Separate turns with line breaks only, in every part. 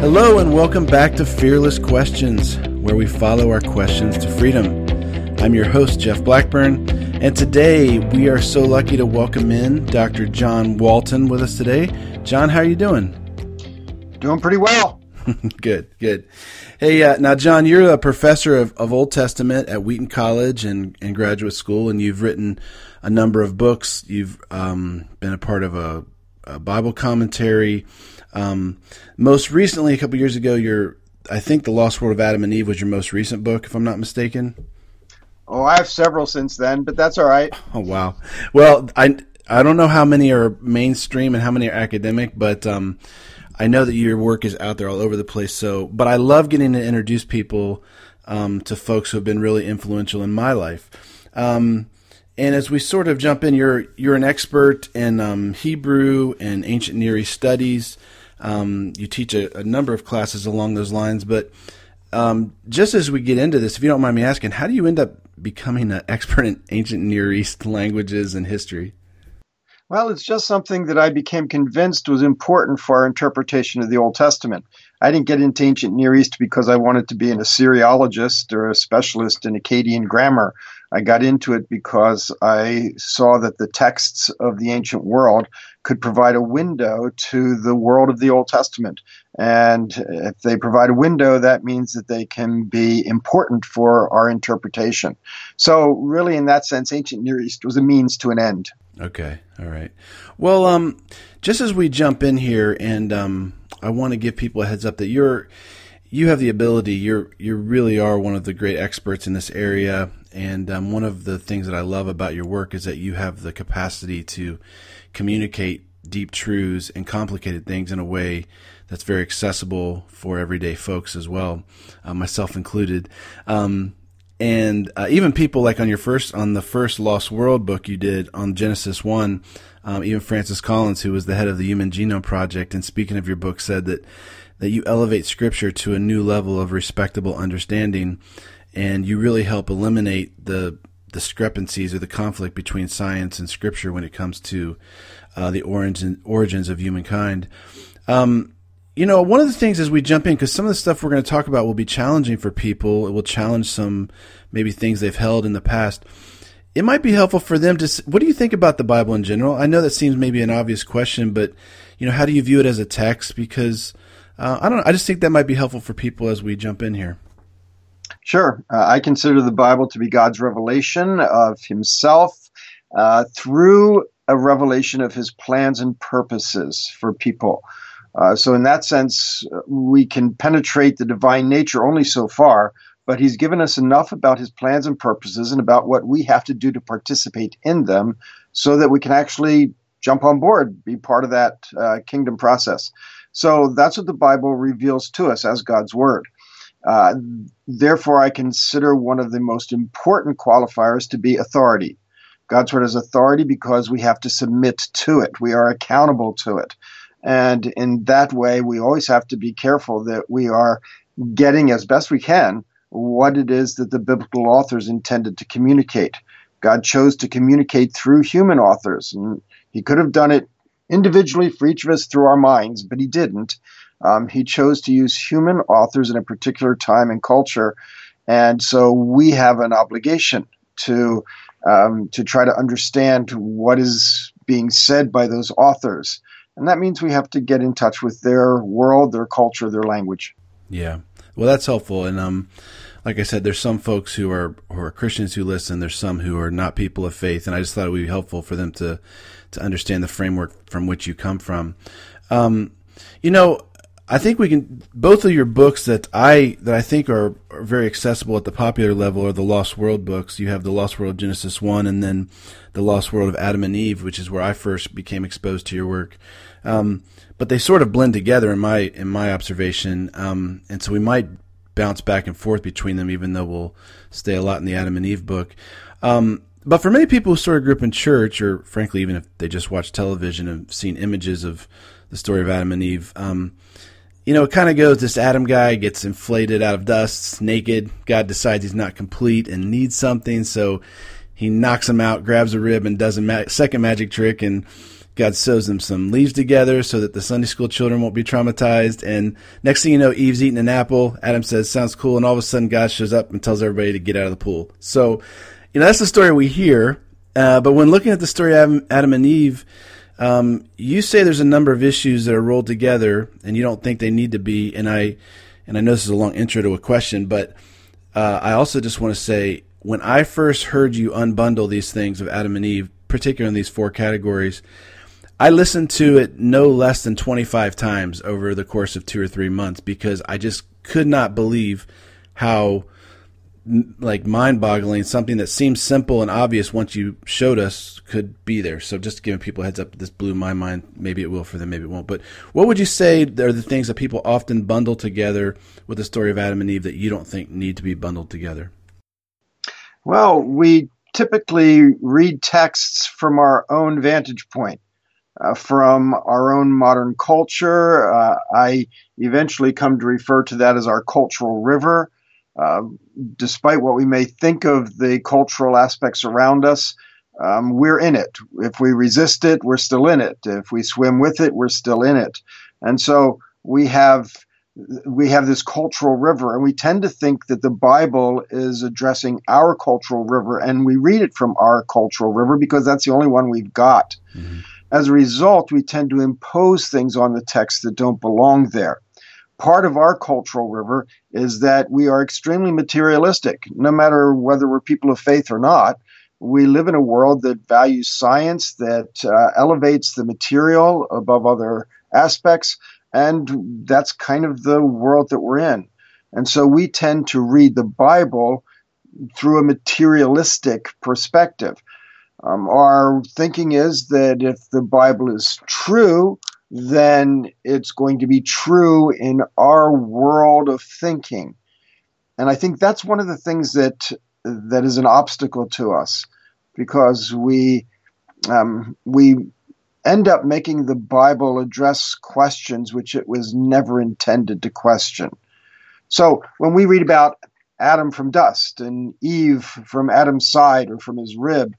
Hello, and welcome back to Fearless Questions, where we follow our questions to freedom. I'm your host, Jeff Blackburn, and today we are so lucky to welcome in Dr. John Walton with us today. John, how are you doing?
Doing pretty well.
good, good. Hey, uh, now, John, you're a professor of, of Old Testament at Wheaton College and, and graduate school, and you've written a number of books. You've um, been a part of a, a Bible commentary. Um, most recently, a couple years ago, your I think the Lost World of Adam and Eve was your most recent book, if I'm not mistaken.
Oh, I have several since then, but that's all right.
Oh wow. Well, I I don't know how many are mainstream and how many are academic, but um, I know that your work is out there all over the place. So, but I love getting to introduce people um, to folks who have been really influential in my life. Um, and as we sort of jump in, you're you're an expert in um, Hebrew and ancient Near East studies. Um, you teach a, a, number of classes along those lines, but um, just as we get into this, if you don't mind me asking, how do you end up becoming an expert in ancient Near East languages and history?
Well, it's just something that I became convinced was important for our interpretation of the Old Testament. I didn't get into ancient Near East because I wanted to be an Assyriologist or a specialist in Akkadian grammar. I got into it because I saw that the texts of the ancient world could provide a window to the world of the Old Testament. And if they provide a window, that means that they can be important for our interpretation. So, really, in that sense, ancient Near East was a means to an end.
Okay, all right. Well, um, just as we jump in here, and um, I want to give people a heads up that you're you have the ability. You're you really are one of the great experts in this area, and um, one of the things that I love about your work is that you have the capacity to communicate deep truths and complicated things in a way that's very accessible for everyday folks as well, uh, myself included. Um, and uh, even people like on your first on the first Lost World book you did on Genesis one, um, even Francis Collins, who was the head of the Human Genome Project, and speaking of your book, said that that you elevate Scripture to a new level of respectable understanding, and you really help eliminate the discrepancies or the conflict between science and Scripture when it comes to uh, the origin, origins of humankind. Um, you know, one of the things as we jump in, because some of the stuff we're going to talk about will be challenging for people. It will challenge some maybe things they've held in the past. It might be helpful for them to. What do you think about the Bible in general? I know that seems maybe an obvious question, but you know, how do you view it as a text? Because uh, I don't. I just think that might be helpful for people as we jump in here.
Sure, uh, I consider the Bible to be God's revelation of Himself uh, through a revelation of His plans and purposes for people. Uh, so, in that sense, we can penetrate the divine nature only so far, but He's given us enough about His plans and purposes and about what we have to do to participate in them so that we can actually jump on board, be part of that uh, kingdom process. So, that's what the Bible reveals to us as God's Word. Uh, therefore, I consider one of the most important qualifiers to be authority. God's Word is authority because we have to submit to it, we are accountable to it. And in that way, we always have to be careful that we are getting as best we can what it is that the biblical authors intended to communicate. God chose to communicate through human authors, and He could have done it individually for each of us through our minds, but He didn't. Um, he chose to use human authors in a particular time and culture, and so we have an obligation to um, to try to understand what is being said by those authors. And that means we have to get in touch with their world, their culture, their language.
Yeah. Well, that's helpful. And, um, like I said, there's some folks who are, who are Christians who listen. There's some who are not people of faith. And I just thought it would be helpful for them to, to understand the framework from which you come from. Um, you know, I think we can both of your books that I that I think are, are, very accessible at the popular level are the Lost World books. You have the Lost World Genesis one, and then the Lost World of Adam and Eve, which is where I first became exposed to your work. Um, but they sort of blend together in my in my observation, um, and so we might bounce back and forth between them, even though we'll stay a lot in the Adam and Eve book. Um, but for many people who sort of grew up in church, or frankly, even if they just watch television and seen images of the story of Adam and Eve, um, you know, it kind of goes this Adam guy gets inflated out of dust, naked. God decides he's not complete and needs something, so he knocks him out, grabs a rib, and does a ma- second magic trick and God sews them some leaves together so that the Sunday school children won't be traumatized. And next thing you know, Eve's eating an apple. Adam says, sounds cool. And all of a sudden, God shows up and tells everybody to get out of the pool. So, you know, that's the story we hear. Uh, but when looking at the story of Adam and Eve, um, you say there's a number of issues that are rolled together, and you don't think they need to be. And I, and I know this is a long intro to a question, but uh, I also just want to say when I first heard you unbundle these things of Adam and Eve, particularly in these four categories, I listened to it no less than 25 times over the course of two or three months because I just could not believe how like mind-boggling. Something that seems simple and obvious once you showed us could be there. So just giving people heads up this blew my mind. Maybe it will for them maybe it won't. But what would you say are the things that people often bundle together with the story of adam and eve that you don't think need to be bundled together?
Well we typically read texts from our own vantage point uh, from our own modern culture. Uh, I eventually come to refer to that as our cultural river. Uh, despite what we may think of the cultural aspects around us, um, we're in it. If we resist it, we're still in it. If we swim with it, we're still in it. And so we have we have this cultural river, and we tend to think that the Bible is addressing our cultural river, and we read it from our cultural river because that's the only one we've got. Mm-hmm. As a result, we tend to impose things on the text that don't belong there. Part of our cultural river is that we are extremely materialistic, no matter whether we're people of faith or not. We live in a world that values science, that uh, elevates the material above other aspects, and that's kind of the world that we're in. And so we tend to read the Bible through a materialistic perspective. Um, our thinking is that if the Bible is true, then it's going to be true in our world of thinking. And I think that's one of the things that that is an obstacle to us because we um, we end up making the Bible address questions which it was never intended to question. So when we read about Adam from dust and Eve from Adam's side or from his rib,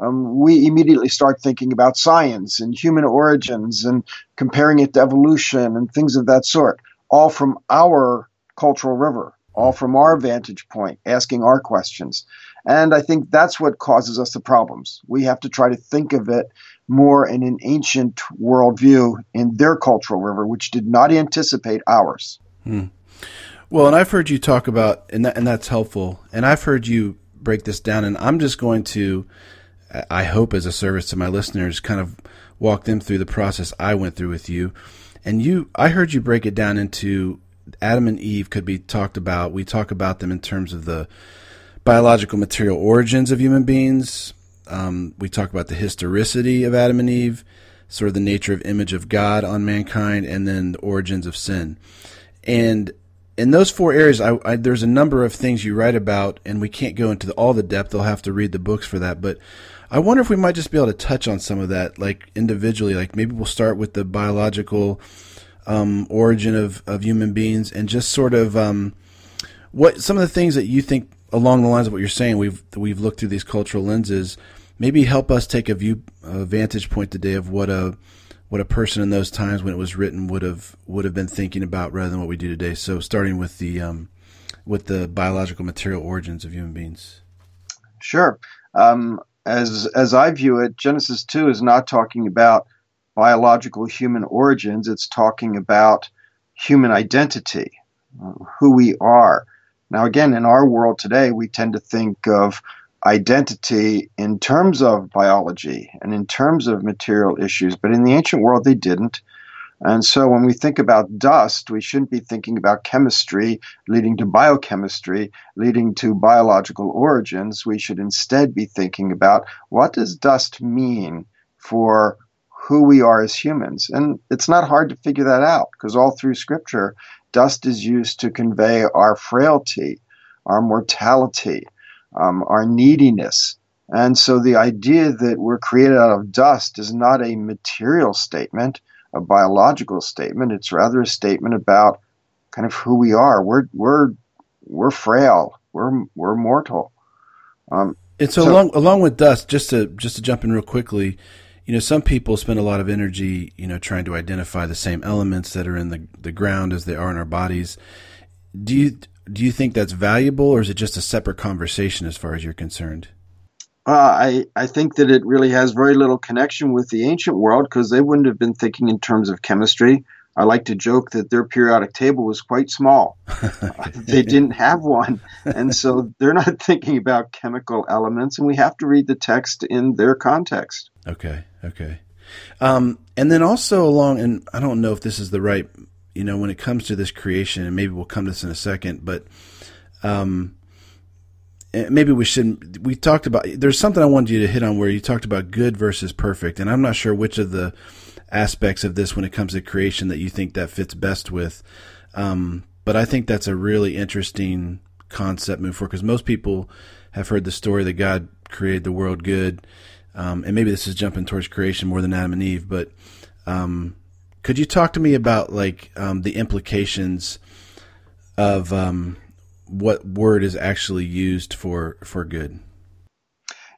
um, we immediately start thinking about science and human origins and comparing it to evolution and things of that sort, all from our cultural river, all from our vantage point, asking our questions. And I think that's what causes us the problems. We have to try to think of it more in an ancient worldview in their cultural river, which did not anticipate ours.
Hmm. Well, and I've heard you talk about, and, that, and that's helpful. And I've heard you break this down, and I'm just going to I hope as a service to my listeners, kind of walk them through the process I went through with you. And you, I heard you break it down into Adam and Eve could be talked about. We talk about them in terms of the biological material origins of human beings. Um, we talk about the historicity of Adam and Eve, sort of the nature of image of God on mankind, and then the origins of sin. And in those four areas, I, I, there's a number of things you write about, and we can't go into the, all the depth. They'll have to read the books for that. But I wonder if we might just be able to touch on some of that, like individually. Like maybe we'll start with the biological um, origin of, of human beings, and just sort of um, what some of the things that you think along the lines of what you're saying. We've we've looked through these cultural lenses. Maybe help us take a view, a vantage point today of what a what a person in those times when it was written would have would have been thinking about rather than what we do today. So starting with the um, with the biological material origins of human beings.
Sure. Um, as as I view it, Genesis two is not talking about biological human origins. It's talking about human identity, who we are. Now, again, in our world today, we tend to think of identity in terms of biology and in terms of material issues, but in the ancient world, they didn't. And so when we think about dust, we shouldn't be thinking about chemistry leading to biochemistry, leading to biological origins. We should instead be thinking about what does dust mean for who we are as humans? And it's not hard to figure that out because all through scripture, dust is used to convey our frailty, our mortality, um, our neediness. And so the idea that we're created out of dust is not a material statement a biological statement. It's rather a statement about kind of who we are. We're we're we're frail. We're we're mortal.
Um, and so, so, along along with dust, just to just to jump in real quickly, you know, some people spend a lot of energy, you know, trying to identify the same elements that are in the, the ground as they are in our bodies. Do you do you think that's valuable, or is it just a separate conversation as far as you're concerned?
Uh, I I think that it really has very little connection with the ancient world because they wouldn't have been thinking in terms of chemistry. I like to joke that their periodic table was quite small. they didn't have one. And so they're not thinking about chemical elements, and we have to read the text in their context.
Okay, okay. Um, and then also along, and I don't know if this is the right, you know, when it comes to this creation, and maybe we'll come to this in a second, but um, maybe we shouldn't. We talked about, there's something I wanted you to hit on where you talked about good versus perfect, and I'm not sure which of the aspects of this when it comes to creation that you think that fits best with. Um, but I think that's a really interesting concept move forward because most people have heard the story that God created the world good. Um, and maybe this is jumping towards creation more than Adam and Eve, but um, could you talk to me about like um, the implications of um, what word is actually used for for good?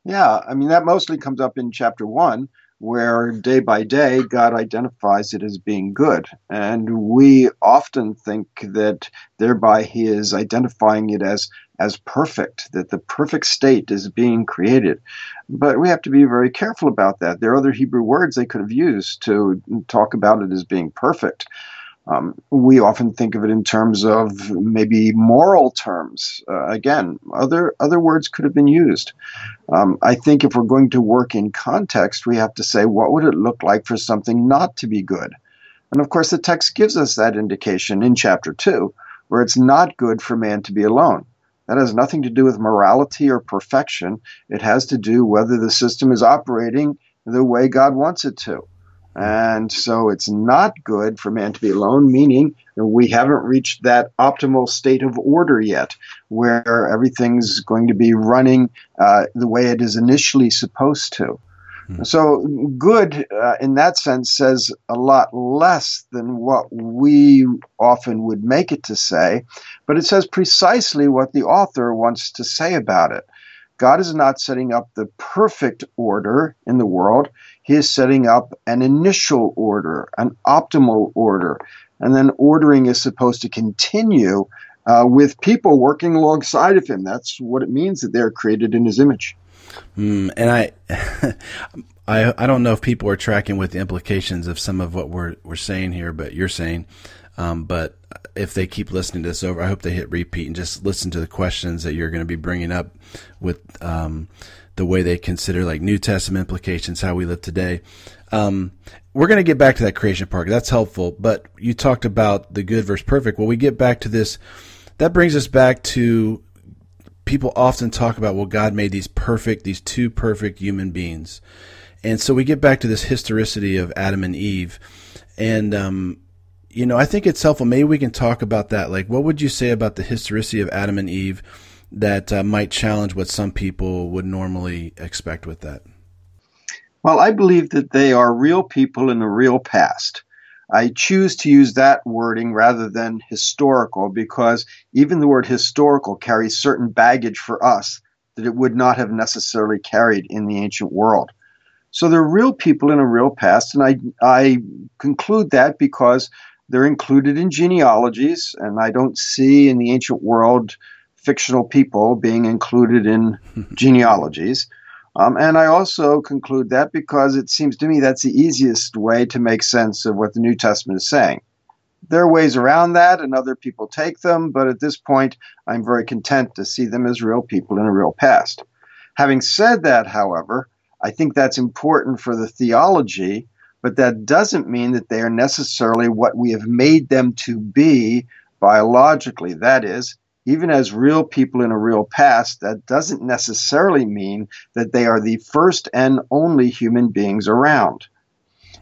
Yeah, I mean that mostly comes up in chapter one, where day by day God identifies it as being good. And we often think that thereby He is identifying it as, as perfect, that the perfect state is being created. But we have to be very careful about that. There are other Hebrew words they could have used to talk about it as being perfect. Um, we often think of it in terms of maybe moral terms. Uh, again, other other words could have been used. Um, I think if we're going to work in context, we have to say what would it look like for something not to be good. And of course, the text gives us that indication in chapter two, where it's not good for man to be alone. That has nothing to do with morality or perfection. It has to do whether the system is operating the way God wants it to. And so it's not good for man to be alone, meaning we haven't reached that optimal state of order yet, where everything's going to be running uh, the way it is initially supposed to. Hmm. So, good uh, in that sense says a lot less than what we often would make it to say, but it says precisely what the author wants to say about it. God is not setting up the perfect order in the world. He is setting up an initial order, an optimal order. And then ordering is supposed to continue uh, with people working alongside of him. That's what it means that they're created in his image.
Mm, and I, I, I don't know if people are tracking with the implications of some of what we're we're saying here, but you're saying. Um, but if they keep listening to this over, I hope they hit repeat and just listen to the questions that you're going to be bringing up with um, the way they consider like New Testament implications, how we live today. Um, we're going to get back to that creation part. That's helpful. But you talked about the good versus perfect. Well, we get back to this. That brings us back to people often talk about, well, God made these perfect, these two perfect human beings. And so we get back to this historicity of Adam and Eve. And, um, you know, I think it's helpful. Maybe we can talk about that. Like, what would you say about the historicity of Adam and Eve that uh, might challenge what some people would normally expect with that?
Well, I believe that they are real people in a real past. I choose to use that wording rather than historical because even the word historical carries certain baggage for us that it would not have necessarily carried in the ancient world. So they're real people in a real past, and I, I conclude that because they're included in genealogies, and I don't see in the ancient world fictional people being included in genealogies. Um, and I also conclude that because it seems to me that's the easiest way to make sense of what the New Testament is saying. There are ways around that, and other people take them, but at this point, I'm very content to see them as real people in a real past. Having said that, however, I think that's important for the theology but that doesn't mean that they are necessarily what we have made them to be biologically. That is, even as real people in a real past, that doesn't necessarily mean that they are the first and only human beings around.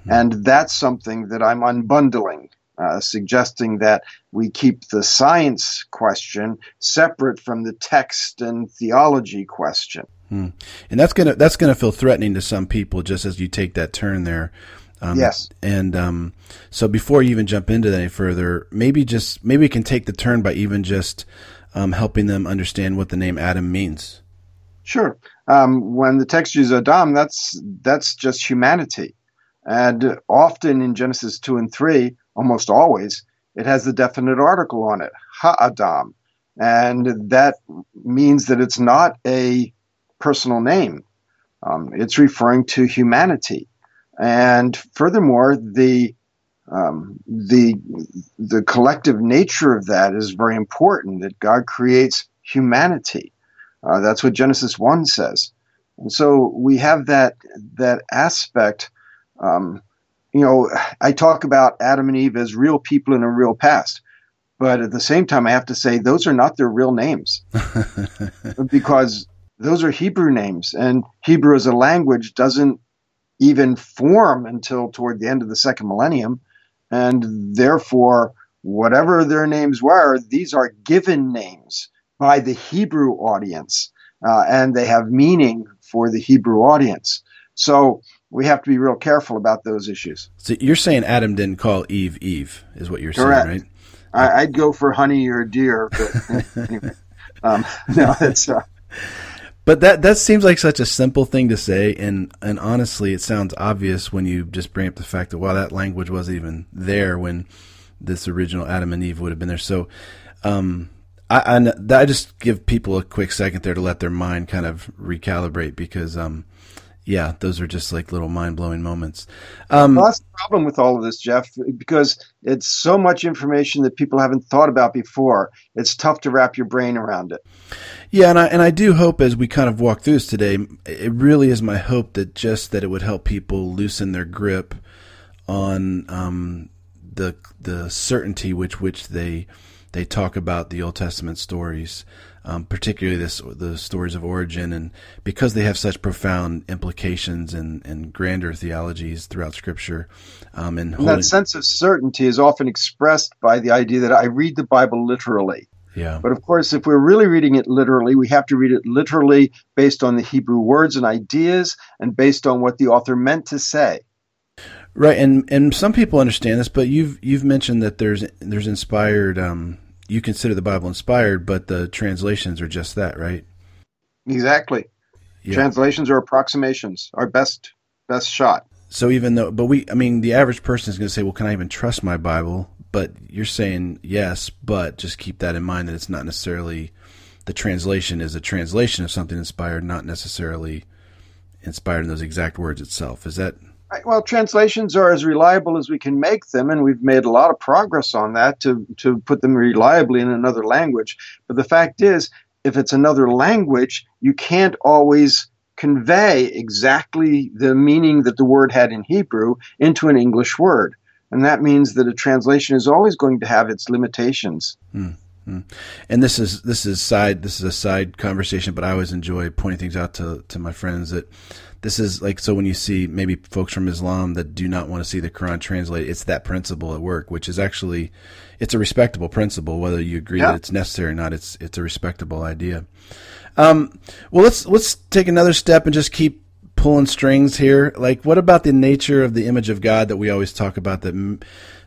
Hmm. And that's something that I'm unbundling, uh, suggesting that we keep the science question separate from the text and theology question.
Hmm. And that's gonna that's gonna feel threatening to some people, just as you take that turn there.
Um, yes.
And um, so before you even jump into that any further, maybe just maybe we can take the turn by even just um, helping them understand what the name Adam means.
Sure. Um, when the text uses Adam, that's that's just humanity, and often in Genesis two and three, almost always, it has the definite article on it, Ha-Adam, and that means that it's not a personal name. Um, it's referring to humanity, and furthermore, the um, the the collective nature of that is very important. That God creates humanity uh, that's what Genesis 1 says. And so we have that, that aspect. Um, you know, I talk about Adam and Eve as real people in a real past. But at the same time, I have to say those are not their real names because those are Hebrew names. And Hebrew as a language doesn't even form until toward the end of the second millennium. And therefore, whatever their names were, these are given names by the Hebrew audience, uh, and they have meaning for the Hebrew audience. So we have to be real careful about those issues.
So you're saying Adam didn't call Eve Eve, is what you're
Correct.
saying, right?
I, would go for honey or dear, but anyway, um, no, it's. Uh,
but that that seems like such a simple thing to say, and and honestly, it sounds obvious when you just bring up the fact that well, that language wasn't even there when this original Adam and Eve would have been there. So, um, I, I, I, just give people a quick second there to let their mind kind of recalibrate because, um, yeah, those are just like little mind blowing moments.
Um, well, that's the problem with all of this, Jeff, because it's so much information that people haven't thought about before. It's tough to wrap your brain around it.
Yeah, and I and I do hope as we kind of walk through this today, it really is my hope that just that it would help people loosen their grip on um, the the certainty which which they they talk about the Old Testament stories, um, particularly this, the stories of origin, and because they have such profound implications and, and grander theologies throughout Scripture. Um, and,
and that sense of certainty is often expressed by the idea that I read the Bible literally.
Yeah.
But of course, if we're really reading it literally, we have to read it literally based on the Hebrew words and ideas and based on what the author meant to say.
Right, and and some people understand this, but you've you've mentioned that there's there's inspired um, you consider the Bible inspired, but the translations are just that, right?
Exactly. Yeah. Translations are approximations, our best best shot.
So even though, but we, I mean, the average person is going to say, "Well, can I even trust my Bible?" But you're saying yes, but just keep that in mind that it's not necessarily the translation is a translation of something inspired, not necessarily inspired in those exact words itself. Is that
well, translations are as reliable as we can make them, and we've made a lot of progress on that to, to put them reliably in another language. But the fact is, if it's another language, you can't always convey exactly the meaning that the word had in Hebrew into an English word. And that means that a translation is always going to have its limitations.
Mm-hmm. And this is this is side this is a side conversation, but I always enjoy pointing things out to, to my friends that this is like so when you see maybe folks from Islam that do not want to see the Quran translated, it's that principle at work, which is actually it's a respectable principle, whether you agree yeah. that it's necessary or not. It's it's a respectable idea. Um, well, let's let's take another step and just keep pulling strings here. Like, what about the nature of the image of God that we always talk about that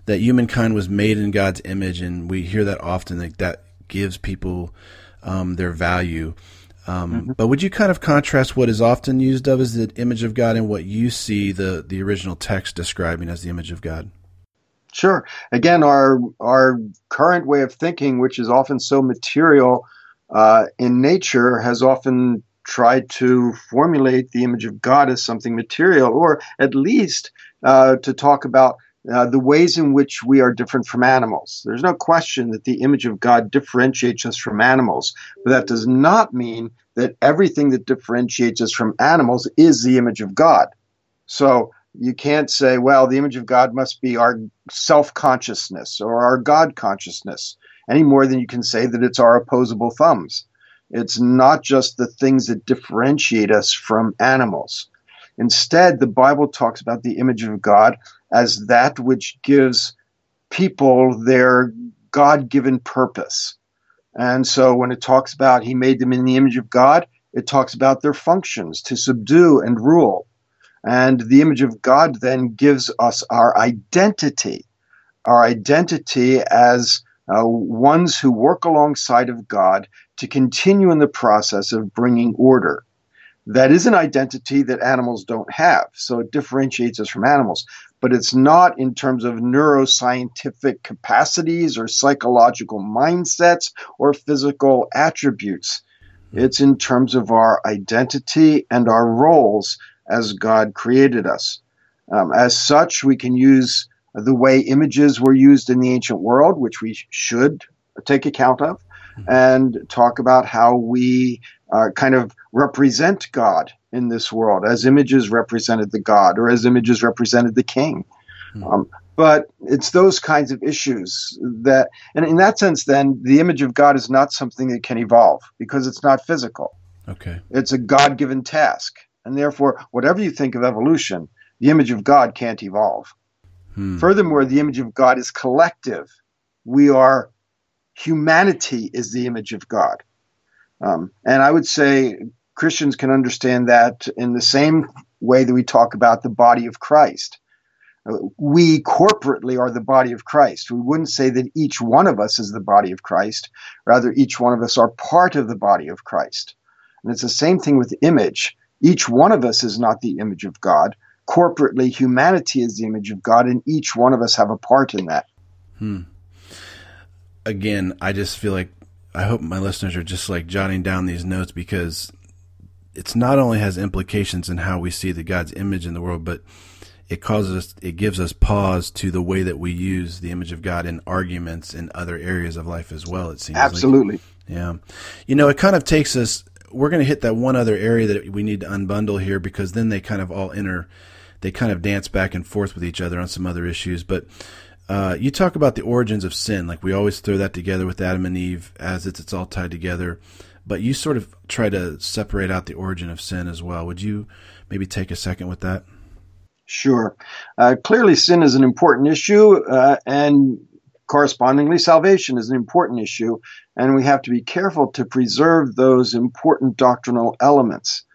that humankind was made in God's image, and we hear that often. Like that gives people um, their value. Um, mm-hmm. But would you kind of contrast what is often used of as the image of God and what you see the, the original text describing as the image of God?
Sure. Again, our our current way of thinking, which is often so material uh, in nature, has often tried to formulate the image of God as something material, or at least uh, to talk about uh, the ways in which we are different from animals. There's no question that the image of God differentiates us from animals, but that does not mean that everything that differentiates us from animals is the image of God. So you can't say, well, the image of God must be our self consciousness or our God consciousness, any more than you can say that it's our opposable thumbs. It's not just the things that differentiate us from animals. Instead, the Bible talks about the image of God as that which gives people their God given purpose. And so when it talks about he made them in the image of God, it talks about their functions to subdue and rule. And the image of God then gives us our identity, our identity as uh, ones who work alongside of God to continue in the process of bringing order. that is an identity that animals don't have. So it differentiates us from animals. But it's not in terms of neuroscientific capacities or psychological mindsets or physical attributes. It's in terms of our identity and our roles as God created us. Um, as such, we can use the way images were used in the ancient world, which we should take account of, and talk about how we uh, kind of represent God in this world, as images represented the God or as images represented the king. Mm-hmm. Um, but it's those kinds of issues that, and in that sense, then the image of God is not something that can evolve because it's not physical.
Okay.
It's a God given task. And therefore, whatever you think of evolution, the image of God can't evolve. Hmm. Furthermore, the image of God is collective. We are, humanity is the image of God. Um, and I would say Christians can understand that in the same way that we talk about the body of Christ. We corporately are the body of Christ. We wouldn't say that each one of us is the body of Christ. Rather, each one of us are part of the body of Christ. And it's the same thing with image. Each one of us is not the image of God. Corporately, humanity is the image of God, and each one of us have a part in that.
Hmm. Again, I just feel like I hope my listeners are just like jotting down these notes because it's not only has implications in how we see the God's image in the world, but it causes us, it gives us pause to the way that we use the image of God in arguments in other areas of life as well. It seems
absolutely,
like. yeah. You know, it kind of takes us. We're going to hit that one other area that we need to unbundle here because then they kind of all enter, they kind of dance back and forth with each other on some other issues, but uh, you talk about the origins of sin, like we always throw that together with Adam and Eve as it's it's all tied together. But you sort of try to separate out the origin of sin as well. Would you maybe take a second with that?
Sure. Uh, clearly, sin is an important issue, uh, and correspondingly, salvation is an important issue, and we have to be careful to preserve those important doctrinal elements.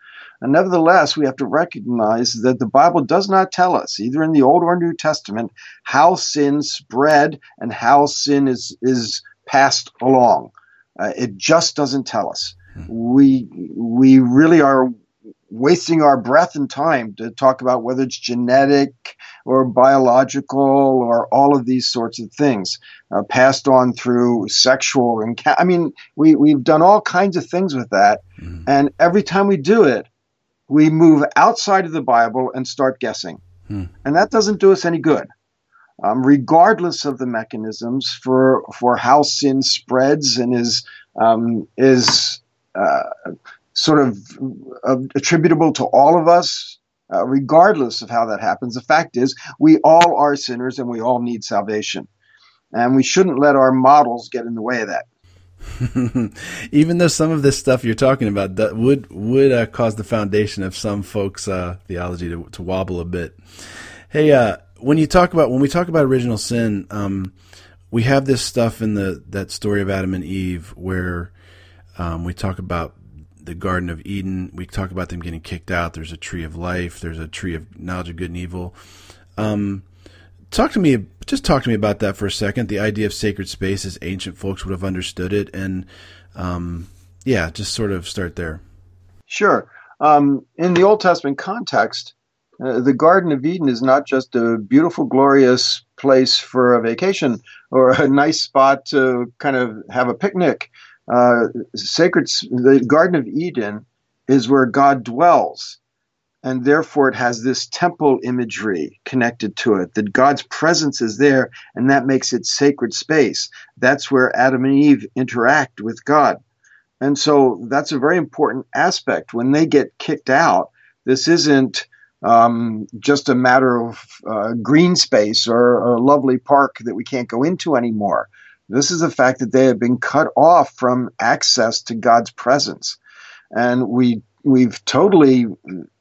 And nevertheless, we have to recognize that the Bible does not tell us, either in the Old or New Testament, how sin spread and how sin is, is passed along. Uh, it just doesn't tell us. Hmm. We, we really are wasting our breath and time to talk about whether it's genetic or biological or all of these sorts of things uh, passed on through sexual and I mean we we've done all kinds of things with that mm. and every time we do it we move outside of the Bible and start guessing. Hmm. And that doesn't do us any good. Um, regardless of the mechanisms for for how sin spreads and is um, is uh, sort of uh, attributable to all of us, uh, regardless of how that happens. The fact is, we all are sinners and we all need salvation, and we shouldn't let our models get in the way of that.
Even though some of this stuff you're talking about that would would uh, cause the foundation of some folks' uh, theology to, to wobble a bit. Hey, uh, when you talk about when we talk about original sin, um, we have this stuff in the that story of Adam and Eve where um, we talk about the Garden of Eden. We talk about them getting kicked out. There's a tree of life. There's a tree of knowledge of good and evil. Um, talk to me just talk to me about that for a second the idea of sacred space as ancient folks would have understood it and um, yeah just sort of start there
sure um, in the old testament context uh, the garden of eden is not just a beautiful glorious place for a vacation or a nice spot to kind of have a picnic uh, sacred the garden of eden is where god dwells and therefore it has this temple imagery connected to it that God's presence is there and that makes it sacred space. That's where Adam and Eve interact with God. And so that's a very important aspect. When they get kicked out, this isn't um, just a matter of uh, green space or a lovely park that we can't go into anymore. This is the fact that they have been cut off from access to God's presence. And we we've totally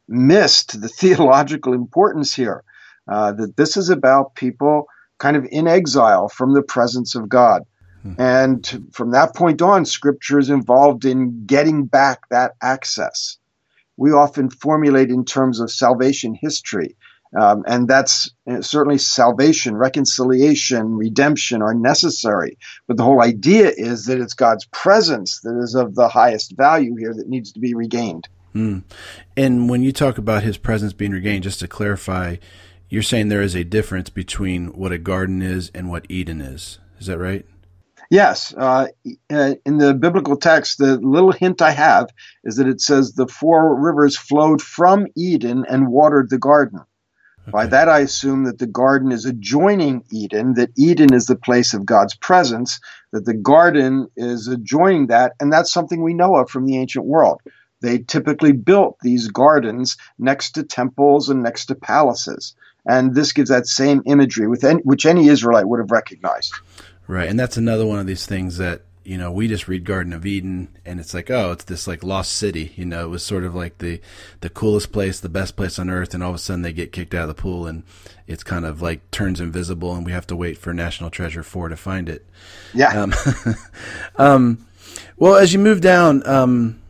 missed the theological importance here. Uh, that this is about people kind of in exile from the presence of God. Hmm. And from that point on, scripture is involved in getting back that access. We often formulate in terms of salvation history. Um, and that's uh, certainly salvation, reconciliation, redemption are necessary. But the whole idea is that it's God's presence that is of the highest value here that needs to be regained.
Hmm. And when you talk about his presence being regained, just to clarify, you're saying there is a difference between what a garden is and what Eden is. Is that right?
Yes. Uh, uh, in the biblical text, the little hint I have is that it says the four rivers flowed from Eden and watered the garden. Okay. By that, I assume that the garden is adjoining Eden, that Eden is the place of God's presence, that the garden is adjoining that, and that's something we know of from the ancient world. They typically built these gardens next to temples and next to palaces. And this gives that same imagery, with any, which any Israelite would have recognized.
Right, and that's another one of these things that you know we just read Garden of Eden, and it's like, oh, it's this like lost city. You know, it was sort of like the the coolest place, the best place on earth, and all of a sudden they get kicked out of the pool, and it's kind of like turns invisible, and we have to wait for National Treasure four to find it.
Yeah. Um,
um well, as you move down um,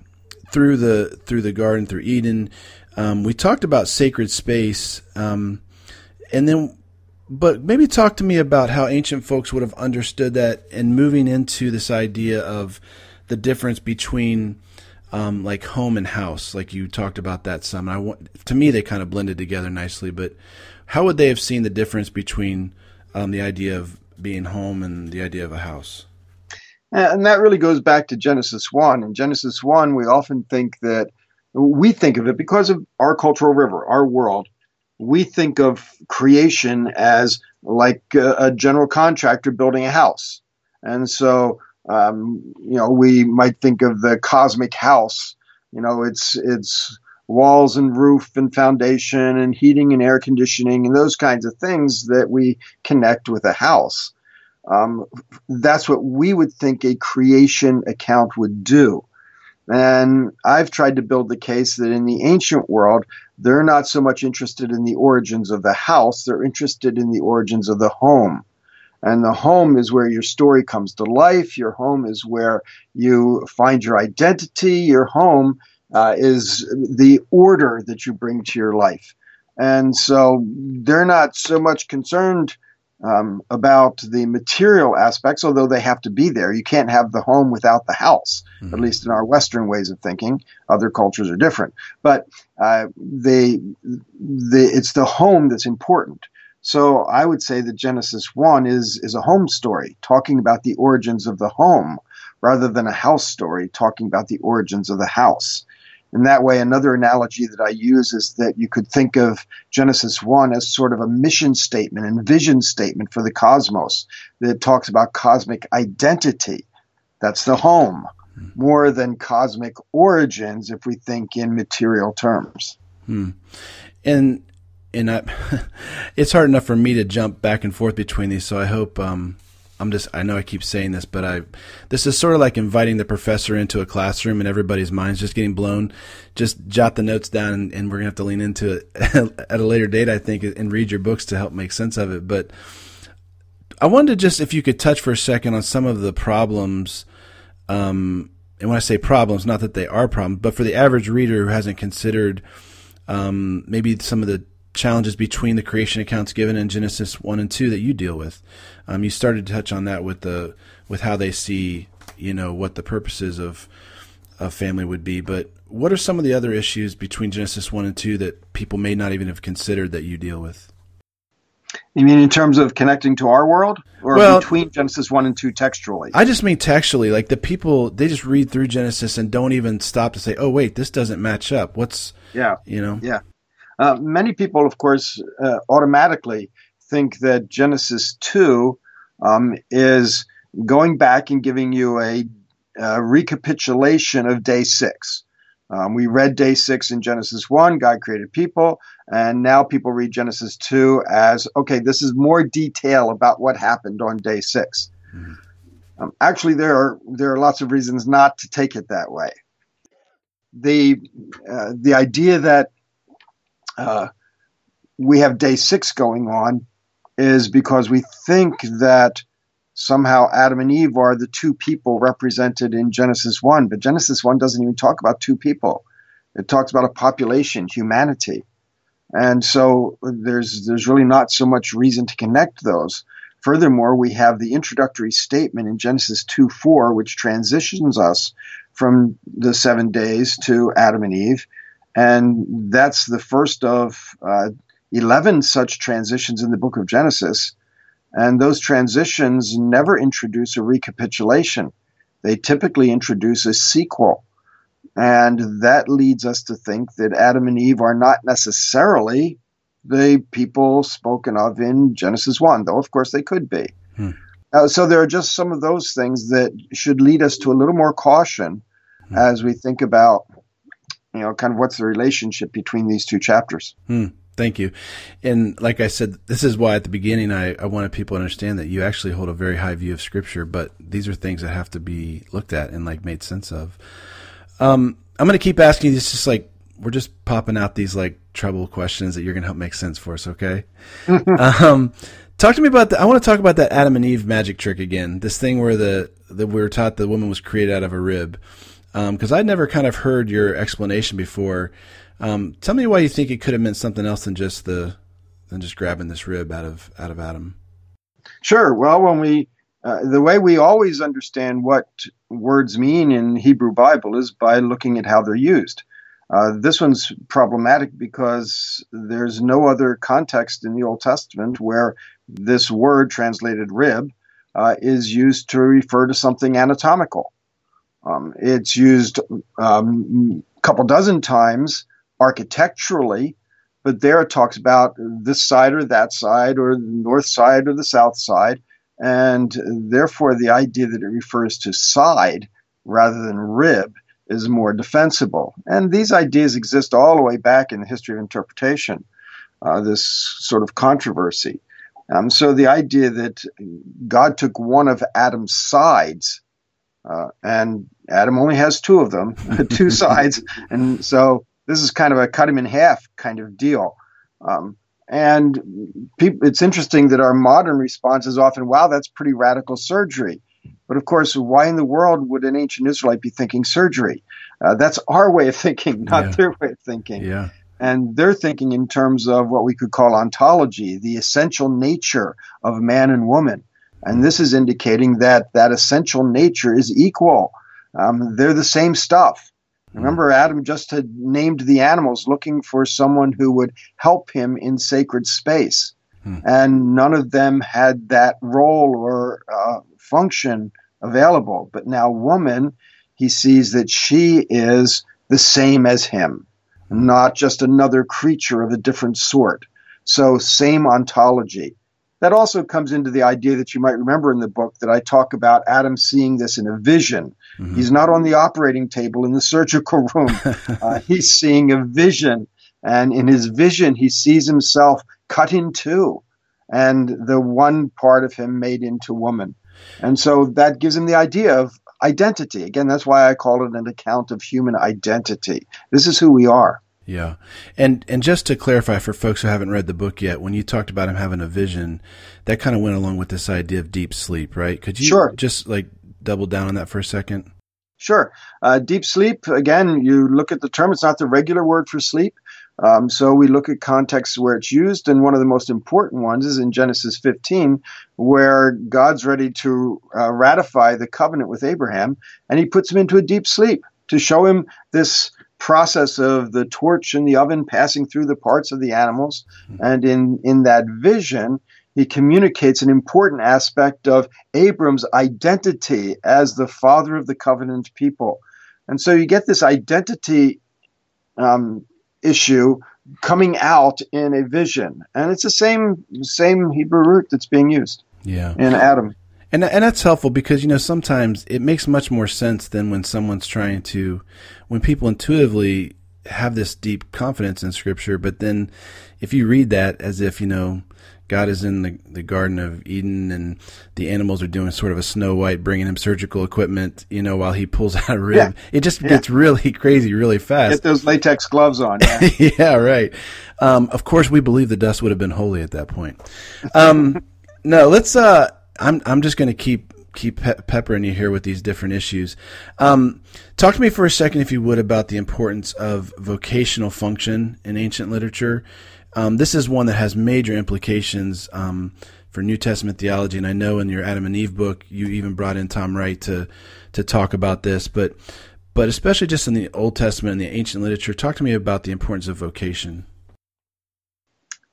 through the through the garden through Eden, um, we talked about sacred space. Um, and then but maybe talk to me about how ancient folks would have understood that and moving into this idea of the difference between um, like home and house like you talked about that some. I want to me they kind of blended together nicely but how would they have seen the difference between um, the idea of being home and the idea of a house?
And that really goes back to genesis 1 in genesis 1 we often think that we think of it because of our cultural river our world we think of creation as like a, a general contractor building a house. And so, um, you know, we might think of the cosmic house. You know, it's it's walls and roof and foundation and heating and air conditioning and those kinds of things that we connect with a house. Um, that's what we would think a creation account would do. And I've tried to build the case that in the ancient world, they're not so much interested in the origins of the house, they're interested in the origins of the home. And the home is where your story comes to life. Your home is where you find your identity. Your home uh, is the order that you bring to your life. And so they're not so much concerned um, about the material aspects, although they have to be there. You can't have the home without the house, mm-hmm. at least in our Western ways of thinking. Other cultures are different, but uh, they, they, it's the home that's important. So I would say that Genesis one is is a home story, talking about the origins of the home, rather than a house story, talking about the origins of the house. In that way, another analogy that I use is that you could think of Genesis 1 as sort of a mission statement and vision statement for the cosmos that talks about cosmic identity. That's the home, more than cosmic origins if we think in material terms.
Hmm. And and I, it's hard enough for me to jump back and forth between these, so I hope um, I'm just I know I keep saying this, but I this is sort of like inviting the professor into a classroom and everybody's minds just getting blown. Just jot the notes down and, and we're gonna have to lean into it at a later date, I think, and read your books to help make sense of it. But I wanted to just if you could touch for a second on some of the problems. Um, and when I say problems, not that they are problems, but for the average reader who hasn't considered um, maybe some of the challenges between the creation accounts given in Genesis one and two that you deal with. Um, you started to touch on that with the with how they see, you know, what the purposes of a family would be. But what are some of the other issues between Genesis one and two that people may not even have considered that you deal with?
You mean in terms of connecting to our world, or well, between Genesis one and two textually?
I just mean textually. Like the people, they just read through Genesis and don't even stop to say, "Oh, wait, this doesn't match up." What's
yeah,
you know,
yeah. Uh, many people, of course, uh, automatically think that Genesis 2 um, is going back and giving you a, a recapitulation of day six. Um, we read day six in Genesis 1, God created people, and now people read Genesis 2 as okay, this is more detail about what happened on day 6 mm-hmm. um, actually, there are there are lots of reasons not to take it that way. The uh, the idea that uh, we have day six going on is because we think that somehow Adam and Eve are the two people represented in Genesis 1. But Genesis 1 doesn't even talk about two people, it talks about a population, humanity. And so there's, there's really not so much reason to connect those. Furthermore, we have the introductory statement in Genesis 2 4, which transitions us from the seven days to Adam and Eve. And that's the first of uh, 11 such transitions in the book of Genesis. And those transitions never introduce a recapitulation, they typically introduce a sequel. And that leads us to think that Adam and Eve are not necessarily the people spoken of in Genesis 1, though of course they could be. Hmm. Uh, so there are just some of those things that should lead us to a little more caution hmm. as we think about, you know, kind of what's the relationship between these two chapters.
Hmm. Thank you. And like I said, this is why at the beginning I, I wanted people to understand that you actually hold a very high view of Scripture, but these are things that have to be looked at and like made sense of. Um, I'm going to keep asking you this, just like we're just popping out these like trouble questions that you're going to help make sense for us. Okay. um, talk to me about that. I want to talk about that Adam and Eve magic trick again. This thing where the, the we were taught the woman was created out of a rib. Because um, I'd never kind of heard your explanation before. Um, tell me why you think it could have meant something else than just the than just grabbing this rib out of out of Adam.
Sure. Well, when we uh, the way we always understand what words mean in Hebrew Bible is by looking at how they're used. Uh, this one's problematic because there's no other context in the Old Testament where this word translated rib uh, is used to refer to something anatomical. Um, it's used um, a couple dozen times architecturally, but there it talks about this side or that side, or the north side or the south side, and therefore the idea that it refers to side rather than rib is more defensible. And these ideas exist all the way back in the history of interpretation, uh, this sort of controversy. Um, so the idea that God took one of Adam's sides, uh, and Adam only has two of them, two sides, and so this is kind of a cut him in half kind of deal. Um, and people, it's interesting that our modern response is often, wow, that's pretty radical surgery. But of course, why in the world would an ancient Israelite be thinking surgery? Uh, that's our way of thinking, not yeah. their way of thinking.
Yeah.
And they're thinking in terms of what we could call ontology, the essential nature of man and woman. And this is indicating that that essential nature is equal. Um, they're the same stuff. Remember, Adam just had named the animals looking for someone who would help him in sacred space. Hmm. And none of them had that role or uh, function available. But now, woman, he sees that she is the same as him, not just another creature of a different sort. So, same ontology. That also comes into the idea that you might remember in the book that I talk about Adam seeing this in a vision Mm-hmm. He's not on the operating table in the surgical room. uh, he's seeing a vision. And in his vision, he sees himself cut in two and the one part of him made into woman. And so that gives him the idea of identity. Again, that's why I call it an account of human identity. This is who we are.
Yeah. And and just to clarify for folks who haven't read the book yet, when you talked about him having a vision, that kind of went along with this idea of deep sleep, right? Could you
sure.
just like double down on that for a second?
Sure. Uh, deep sleep, again, you look at the term, it's not the regular word for sleep. Um, so we look at contexts where it's used, and one of the most important ones is in Genesis 15, where God's ready to uh, ratify the covenant with Abraham, and he puts him into a deep sleep to show him this process of the torch in the oven passing through the parts of the animals. Mm-hmm. And in, in that vision, he communicates an important aspect of Abram's identity as the father of the covenant people. And so you get this identity um, issue coming out in a vision. And it's the same same Hebrew root that's being used
yeah.
in Adam.
And and that's helpful because you know sometimes it makes much more sense than when someone's trying to when people intuitively have this deep confidence in scripture but then if you read that as if you know God is in the, the Garden of Eden and the animals are doing sort of a Snow White, bringing him surgical equipment, you know, while he pulls out a rib. Yeah. It just yeah. gets really crazy really fast.
Get those latex gloves on. Yeah,
yeah right. Um, of course, we believe the dust would have been holy at that point. Um, no, let's, uh, I'm, I'm just going to keep, keep pe- peppering you here with these different issues. Um, talk to me for a second, if you would, about the importance of vocational function in ancient literature. Um, this is one that has major implications um, for New Testament theology, and I know in your Adam and Eve book you even brought in Tom Wright to to talk about this. But but especially just in the Old Testament and the ancient literature, talk to me about the importance of vocation.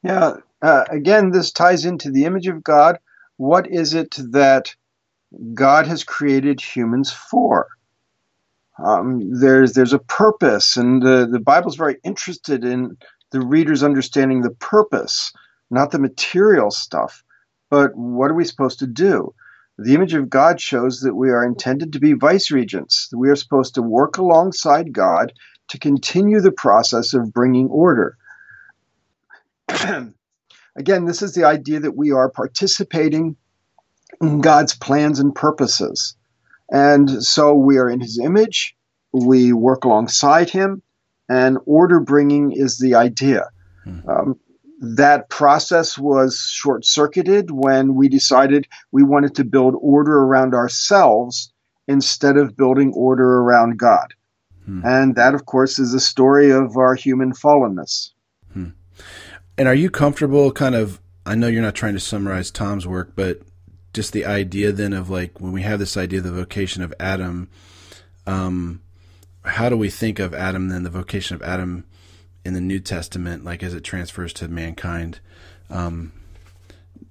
Yeah, uh, again, this ties into the image of God. What is it that God has created humans for? Um, there's there's a purpose, and the, the Bible's very interested in the reader's understanding the purpose, not the material stuff. But what are we supposed to do? The image of God shows that we are intended to be vice regents. We are supposed to work alongside God to continue the process of bringing order. Again, this is the idea that we are participating in God's plans and purposes. And so we are in his image, we work alongside him, and order bringing is the idea. Hmm. Um, that process was short circuited when we decided we wanted to build order around ourselves instead of building order around God. Hmm. And that, of course, is the story of our human fallenness. Hmm.
And are you comfortable kind of? I know you're not trying to summarize Tom's work, but just the idea then of like when we have this idea of the vocation of Adam, um, how do we think of Adam then the vocation of Adam in the New Testament, like as it transfers to mankind? Um,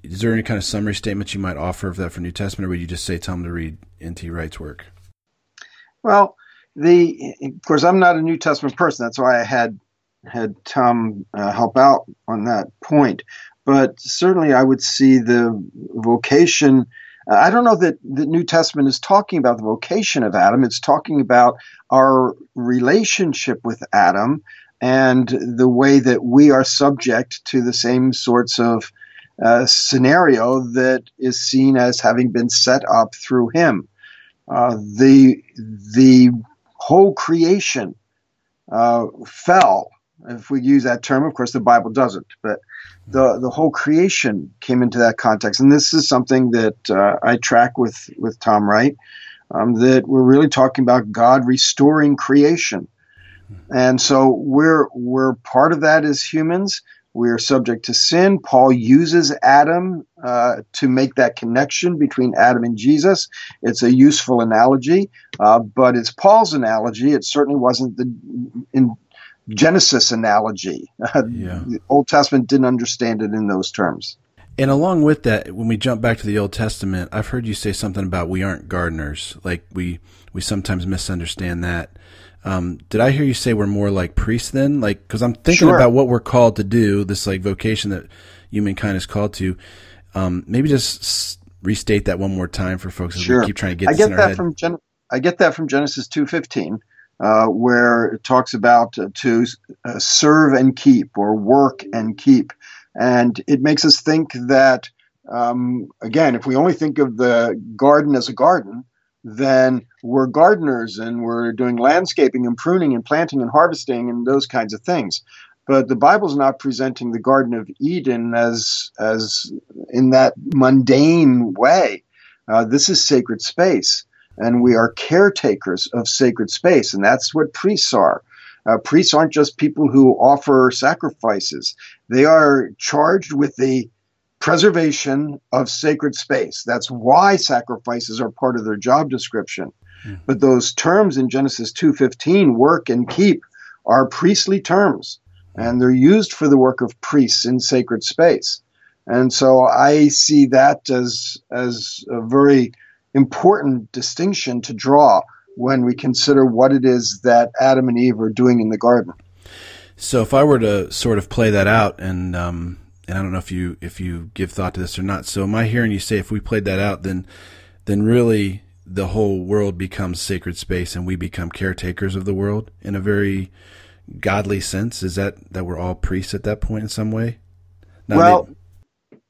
is there any kind of summary statements you might offer of that for New Testament, or would you just say tell to read N.T. Wright's work?
Well, the of course I'm not a New Testament person. That's why I had had Tom uh, help out on that point. But certainly, I would see the vocation. Uh, I don't know that the New Testament is talking about the vocation of Adam. It's talking about our relationship with Adam and the way that we are subject to the same sorts of uh, scenario that is seen as having been set up through him. Uh, the the whole creation uh, fell if we use that term. Of course, the Bible doesn't, but the the whole creation came into that context, and this is something that uh, I track with with Tom Wright. Um, that we're really talking about God restoring creation, and so we're we're part of that as humans. We are subject to sin. Paul uses Adam uh, to make that connection between Adam and Jesus. It's a useful analogy, uh, but it's Paul's analogy. It certainly wasn't the in, Genesis analogy. Yeah. the Old Testament didn't understand it in those terms.
And along with that, when we jump back to the Old Testament, I've heard you say something about we aren't gardeners. Like we we sometimes misunderstand that. Um, did I hear you say we're more like priests then? Like, because I'm thinking sure. about what we're called to do, this like vocation that humankind is called to. Um, maybe just restate that one more time for folks as sure. we keep trying to get. I
get that from Gen- I get that from Genesis two fifteen uh, where it talks about uh, to uh, serve and keep or work and keep. And it makes us think that, um, again, if we only think of the garden as a garden, then we're gardeners and we're doing landscaping and pruning and planting and harvesting and those kinds of things. But the Bible's not presenting the Garden of Eden as as in that mundane way. Uh, this is sacred space and we are caretakers of sacred space, and that's what priests are. Uh, priests aren't just people who offer sacrifices; they are charged with the preservation of sacred space. That's why sacrifices are part of their job description. Mm. But those terms in Genesis 2:15, work and keep, are priestly terms, and they're used for the work of priests in sacred space. And so I see that as as a very important distinction to draw when we consider what it is that Adam and Eve are doing in the garden.
So, if I were to sort of play that out, and um, and I don't know if you if you give thought to this or not. So, am I hearing you say if we played that out, then then really the whole world becomes sacred space, and we become caretakers of the world in a very godly sense? Is that that we're all priests at that point in some way?
Now, well,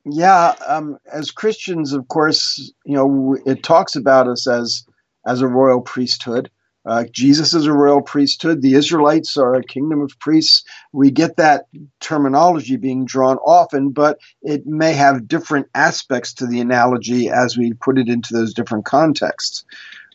yeah, um, as Christians, of course, you know it talks about us as as a royal priesthood. Uh, Jesus is a royal priesthood. The Israelites are a kingdom of priests. We get that terminology being drawn often, but it may have different aspects to the analogy as we put it into those different contexts.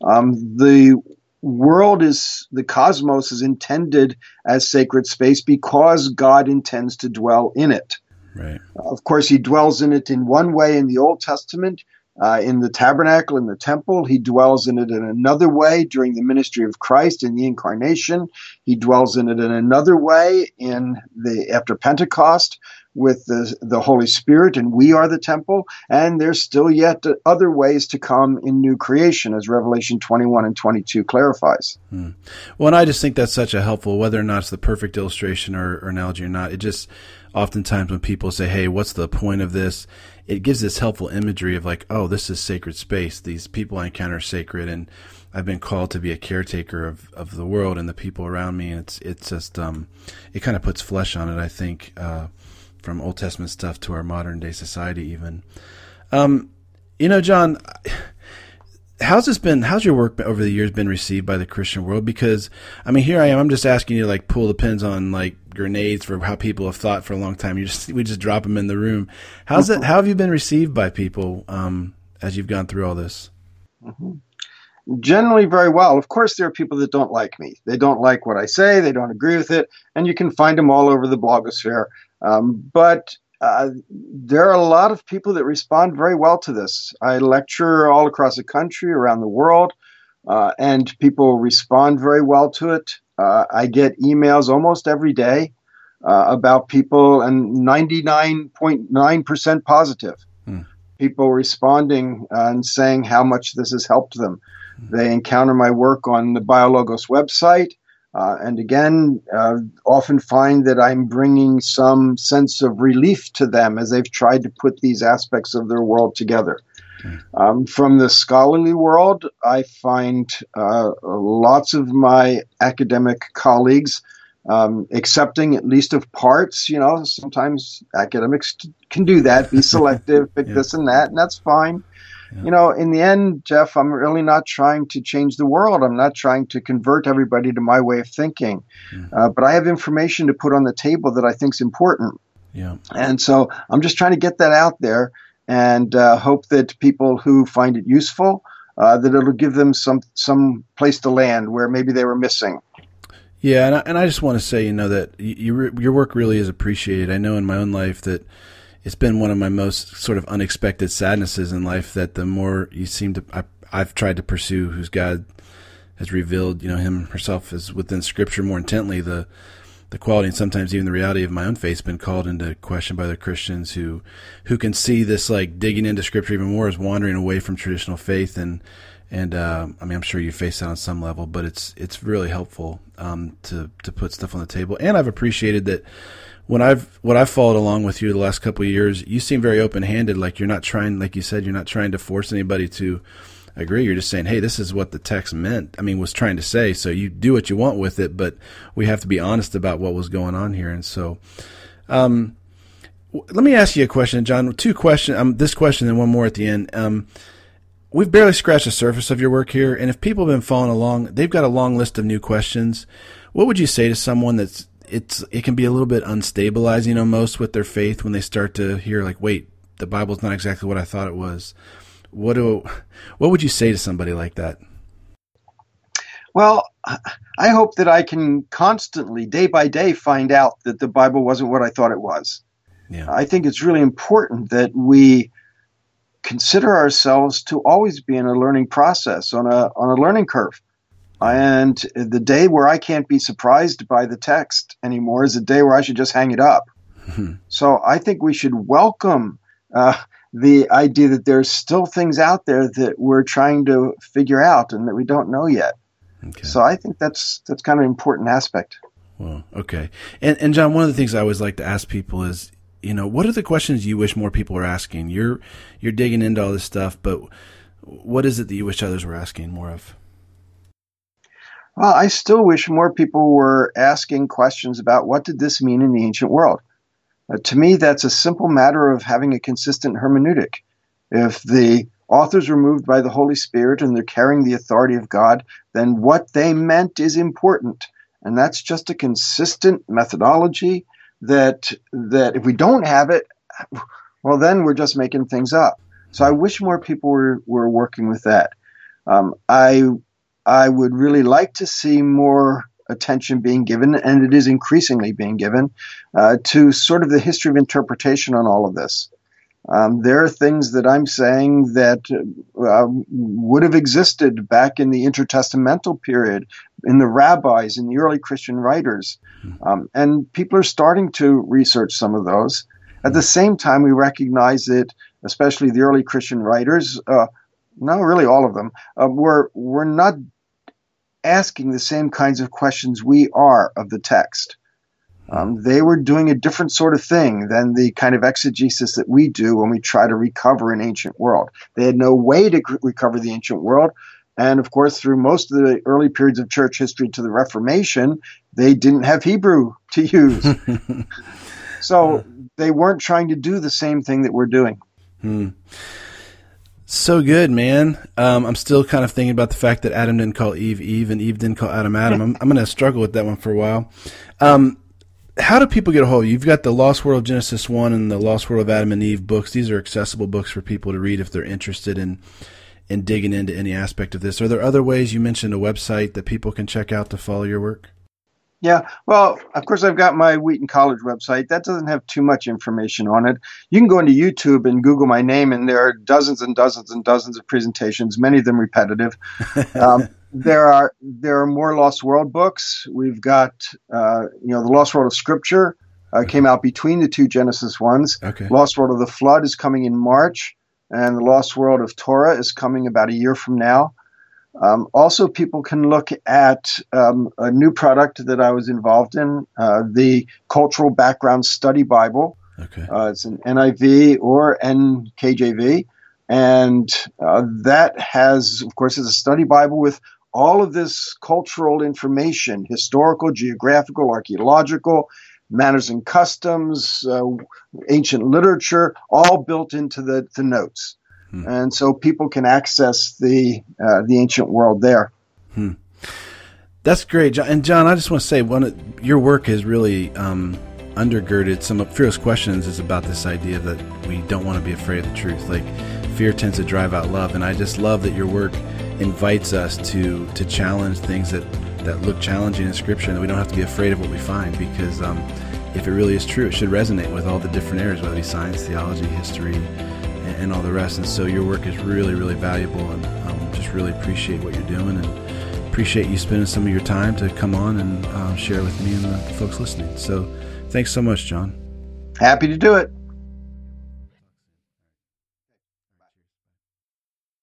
Um, the world is the cosmos is intended as sacred space because God intends to dwell in it.
Right.
Of course, he dwells in it in one way in the Old Testament, uh, in the tabernacle, in the temple. He dwells in it in another way during the ministry of Christ in the incarnation. He dwells in it in another way in the after Pentecost with the, the Holy Spirit, and we are the temple. And there's still yet other ways to come in new creation, as Revelation 21 and 22 clarifies.
Hmm. Well, and I just think that's such a helpful, whether or not it's the perfect illustration or, or analogy or not, it just oftentimes when people say, Hey, what's the point of this? it gives this helpful imagery of like, oh, this is sacred space. These people I encounter are sacred, and I've been called to be a caretaker of, of the world and the people around me. And it's it's just um, it kind of puts flesh on it. I think uh, from Old Testament stuff to our modern day society, even. Um, you know, John, how's this been? How's your work over the years been received by the Christian world? Because I mean, here I am. I'm just asking you to like pull the pins on like grenades for how people have thought for a long time. You just we just drop them in the room. How's it? How have you been received by people um, as you've gone through all this?
Mm-hmm. Generally, very well. Of course, there are people that don't like me. They don't like what I say. They don't agree with it, and you can find them all over the blogosphere. Um, but uh, there are a lot of people that respond very well to this. I lecture all across the country, around the world, uh, and people respond very well to it. Uh, I get emails almost every day uh, about people, and 99.9% positive. Hmm. People responding and saying how much this has helped them. Hmm. They encounter my work on the BioLogos website. Uh, and again, uh, often find that I'm bringing some sense of relief to them as they've tried to put these aspects of their world together. Um, from the scholarly world, I find uh, lots of my academic colleagues um, accepting at least of parts. You know, sometimes academics can do that, be selective, pick yeah. this and that, and that's fine. Yeah. You know, in the end, Jeff, I'm really not trying to change the world. I'm not trying to convert everybody to my way of thinking. Yeah. Uh, but I have information to put on the table that I think is important. Yeah. And so I'm just trying to get that out there and uh, hope that people who find it useful uh, that it'll give them some some place to land where maybe they were missing.
Yeah, and I, and I just want to say, you know, that you, your work really is appreciated. I know in my own life that it's been one of my most sort of unexpected sadnesses in life that the more you seem to, I, I've tried to pursue whose God has revealed, you know, him herself as within Scripture more intently, the the quality and sometimes even the reality of my own faith has been called into question by the Christians who who can see this like digging into scripture even more as wandering away from traditional faith and and uh, I mean I'm sure you face that on some level, but it's it's really helpful um, to to put stuff on the table. And I've appreciated that when I've what I've followed along with you the last couple of years, you seem very open handed. Like you're not trying, like you said, you're not trying to force anybody to agree. You're just saying, hey, this is what the text meant. I mean, was trying to say. So you do what you want with it, but we have to be honest about what was going on here. And so, um, let me ask you a question, John. Two questions. Um, this question and one more at the end. Um, we've barely scratched the surface of your work here, and if people have been following along, they've got a long list of new questions. What would you say to someone that's it's it can be a little bit unstabilizing almost with their faith when they start to hear like, wait, the Bible's not exactly what I thought it was what do what would you say to somebody like that?
Well, I hope that I can constantly, day by day, find out that the Bible wasn't what I thought it was. Yeah. I think it's really important that we consider ourselves to always be in a learning process, on a on a learning curve. And the day where I can't be surprised by the text anymore is a day where I should just hang it up. so I think we should welcome uh, the idea that there's still things out there that we're trying to figure out and that we don't know yet. Okay. So I think that's that's kind of an important aspect.
Well, okay. And and John, one of the things I always like to ask people is, you know, what are the questions you wish more people were asking? You're you're digging into all this stuff, but what is it that you wish others were asking more of?
Well, I still wish more people were asking questions about what did this mean in the ancient world. Uh, to me, that's a simple matter of having a consistent hermeneutic. If the authors were moved by the Holy Spirit and they're carrying the authority of God, then what they meant is important. And that's just a consistent methodology that that if we don't have it, well then we're just making things up. So I wish more people were, were working with that. Um, I I would really like to see more attention being given, and it is increasingly being given, uh, to sort of the history of interpretation on all of this. Um, there are things that I'm saying that uh, would have existed back in the intertestamental period, in the rabbis, in the early Christian writers. Um, and people are starting to research some of those. At the same time, we recognize that, especially the early Christian writers, uh, no, really all of them, uh, were, were not asking the same kinds of questions we are of the text. Um, they were doing a different sort of thing than the kind of exegesis that we do when we try to recover an ancient world. They had no way to recover the ancient world. And of course, through most of the early periods of church history to the Reformation, they didn't have Hebrew to use. so they weren't trying to do the same thing that we're doing.
Hmm. So good, man. Um, I'm still kind of thinking about the fact that Adam didn't call Eve Eve and Eve didn't call Adam Adam. I'm, I'm going to struggle with that one for a while. Um, how do people get a hold of you? You've got the Lost World of Genesis 1 and the Lost World of Adam and Eve books. These are accessible books for people to read if they're interested in in digging into any aspect of this. Are there other ways you mentioned a website that people can check out to follow your work?
Yeah, well, of course, I've got my Wheaton College website. That doesn't have too much information on it. You can go into YouTube and Google my name, and there are dozens and dozens and dozens of presentations, many of them repetitive. Um, there are there are more Lost World books. We've got uh, you know the Lost World of Scripture uh, came out between the two Genesis ones.
Okay.
Lost World of the Flood is coming in March, and the Lost World of Torah is coming about a year from now. Um, also, people can look at um, a new product that I was involved in, uh, the Cultural Background Study Bible.
Okay.
Uh, it's an NIV or NKJV. And uh, that has, of course, is a study Bible with all of this cultural information historical, geographical, archaeological, manners and customs, uh, ancient literature, all built into the, the notes. Hmm. And so people can access the, uh, the ancient world there.
Hmm. That's great, John. And John, I just want to say, one of, your work has really um, undergirded some of Fearless Questions is about this idea that we don't want to be afraid of the truth. Like fear tends to drive out love, and I just love that your work invites us to to challenge things that that look challenging in Scripture, and that we don't have to be afraid of what we find because um, if it really is true, it should resonate with all the different areas, whether it be science, theology, history, and, all the rest. And so your work is really, really valuable, and um, just really appreciate what you're doing, and appreciate you spending some of your time to come on and um, share with me and the folks listening. So thanks so much, John.
Happy to do it.